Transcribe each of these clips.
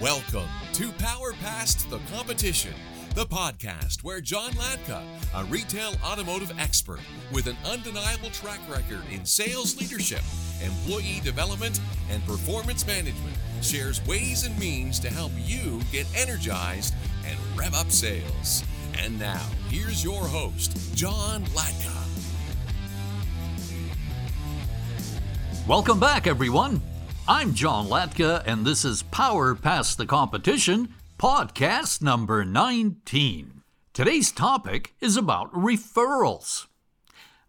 Welcome to Power Past the Competition, the podcast where John Latka, a retail automotive expert with an undeniable track record in sales leadership, employee development, and performance management, shares ways and means to help you get energized and rev up sales. And now, here's your host, John Latka. Welcome back, everyone. I'm John Latka, and this is Power Past the Competition, podcast number 19. Today's topic is about referrals.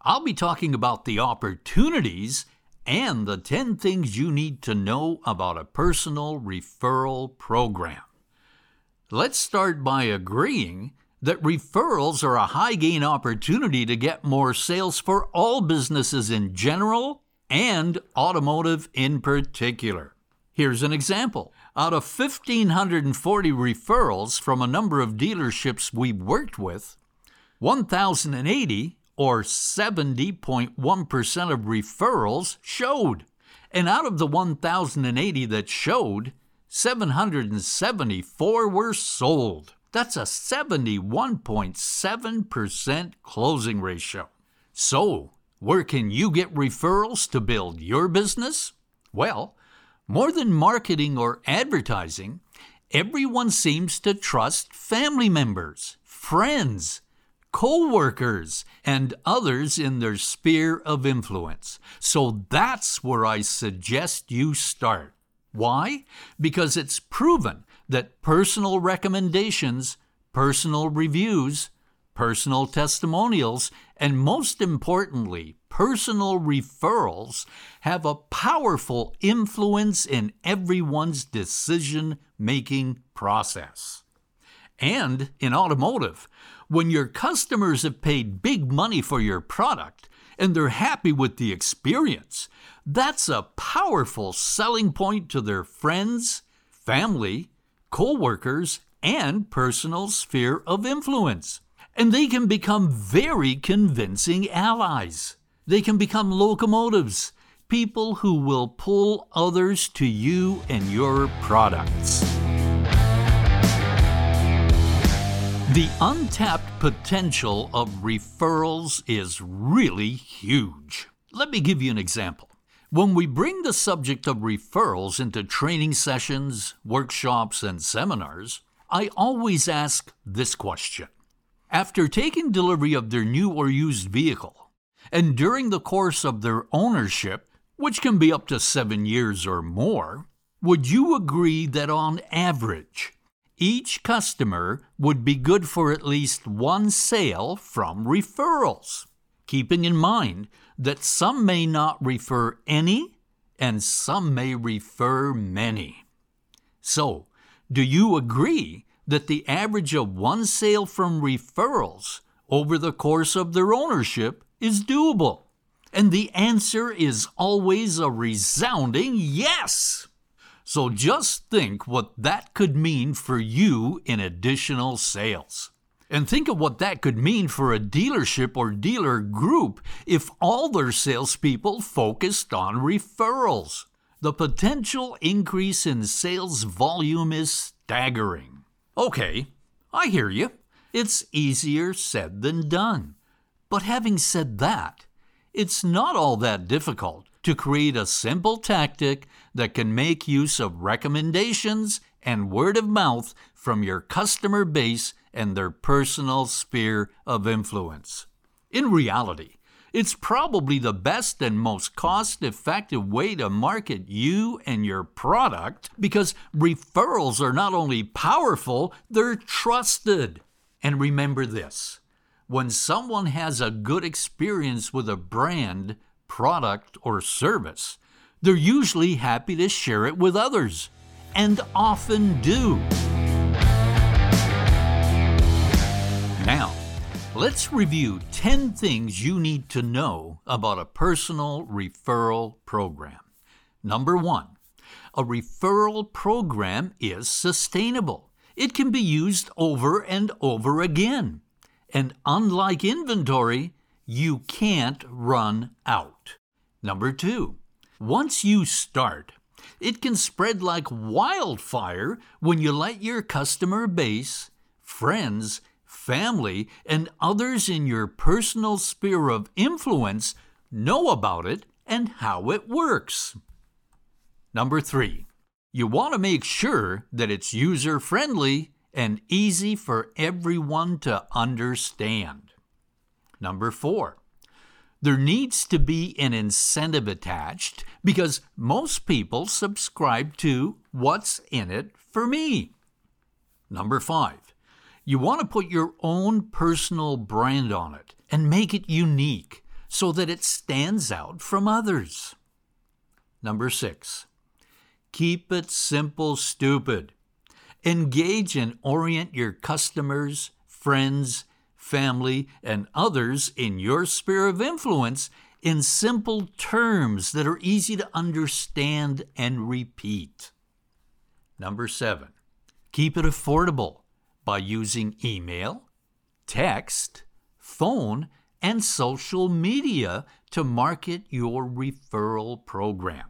I'll be talking about the opportunities and the 10 things you need to know about a personal referral program. Let's start by agreeing that referrals are a high gain opportunity to get more sales for all businesses in general and automotive in particular. Here's an example. Out of 1,540 referrals from a number of dealerships we worked with, 1,080 or 70.1% of referrals showed. And out of the 1,080 that showed, 774 were sold. That's a 71.7% closing ratio. So, where can you get referrals to build your business? Well, more than marketing or advertising, everyone seems to trust family members, friends, co workers, and others in their sphere of influence. So that's where I suggest you start. Why? Because it's proven that personal recommendations, personal reviews, personal testimonials, and most importantly, personal referrals have a powerful influence in everyone's decision making process. And in automotive, when your customers have paid big money for your product and they're happy with the experience, that's a powerful selling point to their friends, family, co workers, and personal sphere of influence and they can become very convincing allies. They can become locomotives, people who will pull others to you and your products. The untapped potential of referrals is really huge. Let me give you an example. When we bring the subject of referrals into training sessions, workshops, and seminars, I always ask this question after taking delivery of their new or used vehicle, and during the course of their ownership, which can be up to seven years or more, would you agree that on average, each customer would be good for at least one sale from referrals? Keeping in mind that some may not refer any and some may refer many. So, do you agree that the average of one sale from referrals over the course of their ownership is doable? And the answer is always a resounding yes. So just think what that could mean for you in additional sales. And think of what that could mean for a dealership or dealer group if all their salespeople focused on referrals. The potential increase in sales volume is staggering. Okay, I hear you. It's easier said than done. But having said that, it's not all that difficult to create a simple tactic that can make use of recommendations and word of mouth from your customer base and their personal sphere of influence. In reality, it's probably the best and most cost effective way to market you and your product because referrals are not only powerful, they're trusted. And remember this when someone has a good experience with a brand, product, or service, they're usually happy to share it with others, and often do. Now, Let's review 10 things you need to know about a personal referral program. Number one, a referral program is sustainable. It can be used over and over again. And unlike inventory, you can't run out. Number two, once you start, It can spread like wildfire when you let your customer base, friends, family, and others in your personal sphere of influence know about it and how it works. Number three, you want to make sure that it's user friendly and easy for everyone to understand. Number four, there needs to be an incentive attached because most people subscribe to What's in It for Me. Number five, you want to put your own personal brand on it and make it unique so that it stands out from others. Number six, keep it simple, stupid. Engage and orient your customers, friends, family, and others in your sphere of influence in simple terms that are easy to understand and repeat. Number seven, keep it affordable by using email, text, phone, and social media to market your referral program.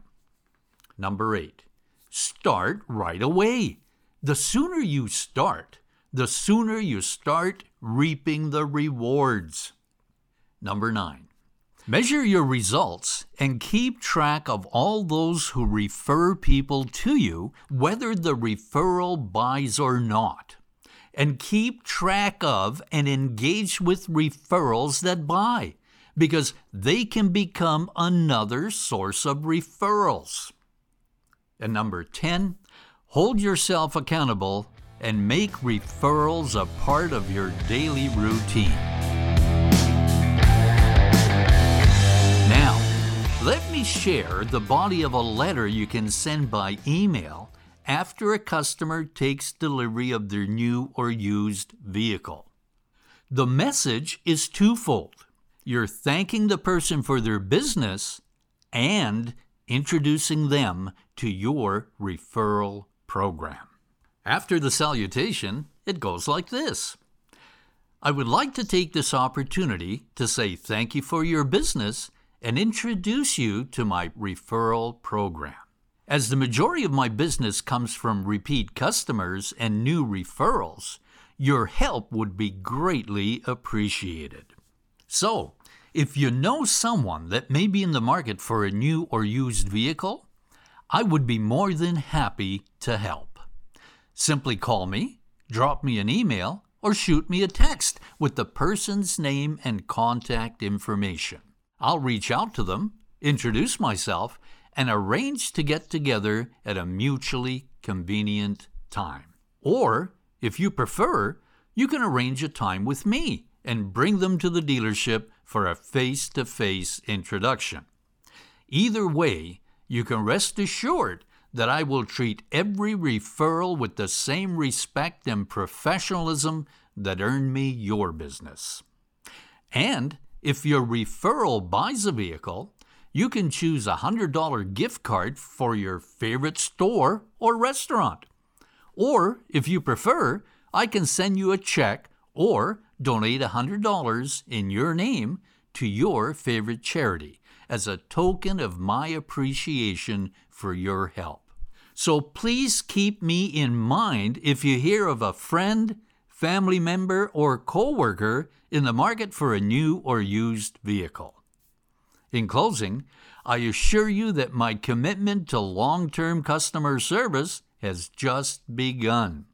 Number eight, start right away. The sooner you start, the sooner you start reaping the rewards. Number nine, measure your results and keep track of all those who refer people to you, whether the referral buys or not. And keep track of and engage with referrals that buy, because they can become another source of referrals. And number 10, hold yourself accountable and make referrals a part of your daily routine. Now, let me share the body of a letter you can send by email after a customer takes delivery of their new or used vehicle. The message is twofold. You're thanking the person for their business and introducing them to your referral program. After the salutation, it goes like this I would like to take this opportunity to say thank you for your business and introduce you to my referral program. As the majority of my business comes from repeat customers and new referrals, your help would be greatly appreciated. So, if you know someone that may be in the market for a new or used vehicle, I would be more than happy to help. Simply call me, drop me an email, or shoot me a text with the person's name and contact information. I'll reach out to them, introduce myself, and arrange to get together at a mutually convenient time. Or, if you prefer, you can arrange a time with me and bring them to the dealership for a face to face introduction. Either way, you can rest assured that I will treat every referral with the same respect and professionalism that earned me your business. And if your referral buys a vehicle, you can choose a $100 gift card for your favorite store or restaurant. Or, if you prefer, I can send you a check or donate $100 in your name to your favorite charity as a token of my appreciation for your help. So please keep me in mind if you hear of a friend, family member, or coworker in the market for a new or used vehicle. In closing, I assure you that my commitment to long term customer service has just begun.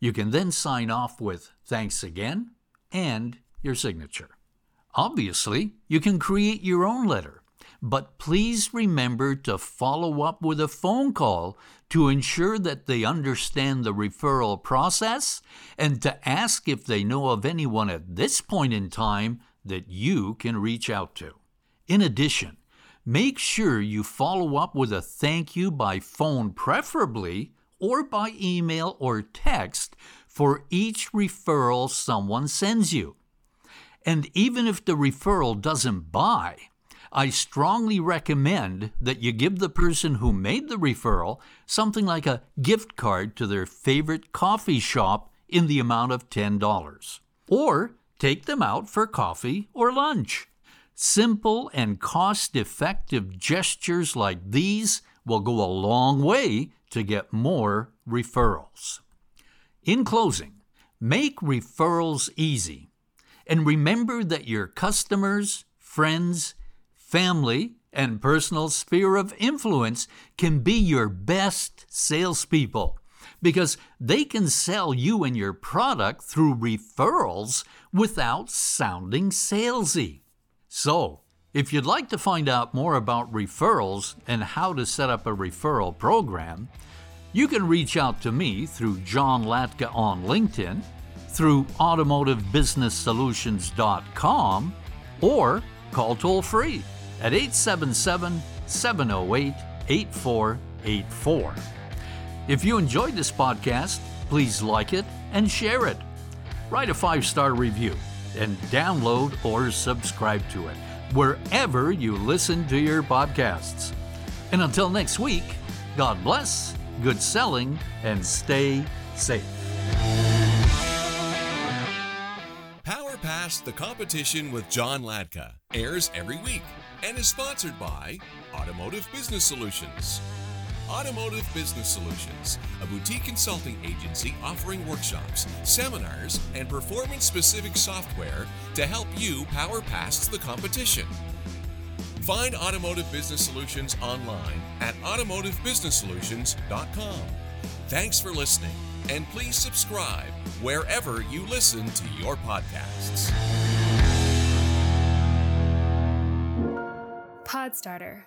You can then sign off with thanks again and your signature. Obviously, you can create your own letter but please remember to follow up with a phone call to ensure that they understand the referral process and to ask if they know of anyone at this point in time that you can reach out to. In addition, make sure you follow up with a thank you by phone, preferably, or by email or text for each referral someone sends you. And even if the referral doesn't buy, I strongly recommend that you give the person who made the referral something like a gift card to their favorite coffee shop in the amount of $10. Or take them out for coffee or lunch. Simple and cost effective gestures like these will go a long way to get more referrals. In closing, make referrals easy. And remember that your customers, friends, family, and personal sphere of influence can be your best salespeople because they can sell you and your product through referrals without sounding salesy. So, if you'd like to find out more about referrals and how to set up a referral program, you can reach out to me through John Latka on LinkedIn, through automotivebusinesssolutions.com, or call toll free at 877 708 8484. If you enjoyed this podcast, please like it and share it. Write a five star review and download or subscribe to it wherever you listen to your podcasts. And until next week, God bless, good selling, and stay safe. Power Past the Competition with John Latka airs every week and is sponsored by Automotive Business Solutions. Automotive Business Solutions, a boutique consulting agency offering workshops, seminars, and performance specific software to help you power past the competition. Find Automotive Business Solutions online at automotivebusinesssolutions.com. Thanks for listening, and please subscribe wherever you listen to your podcasts. Podstarter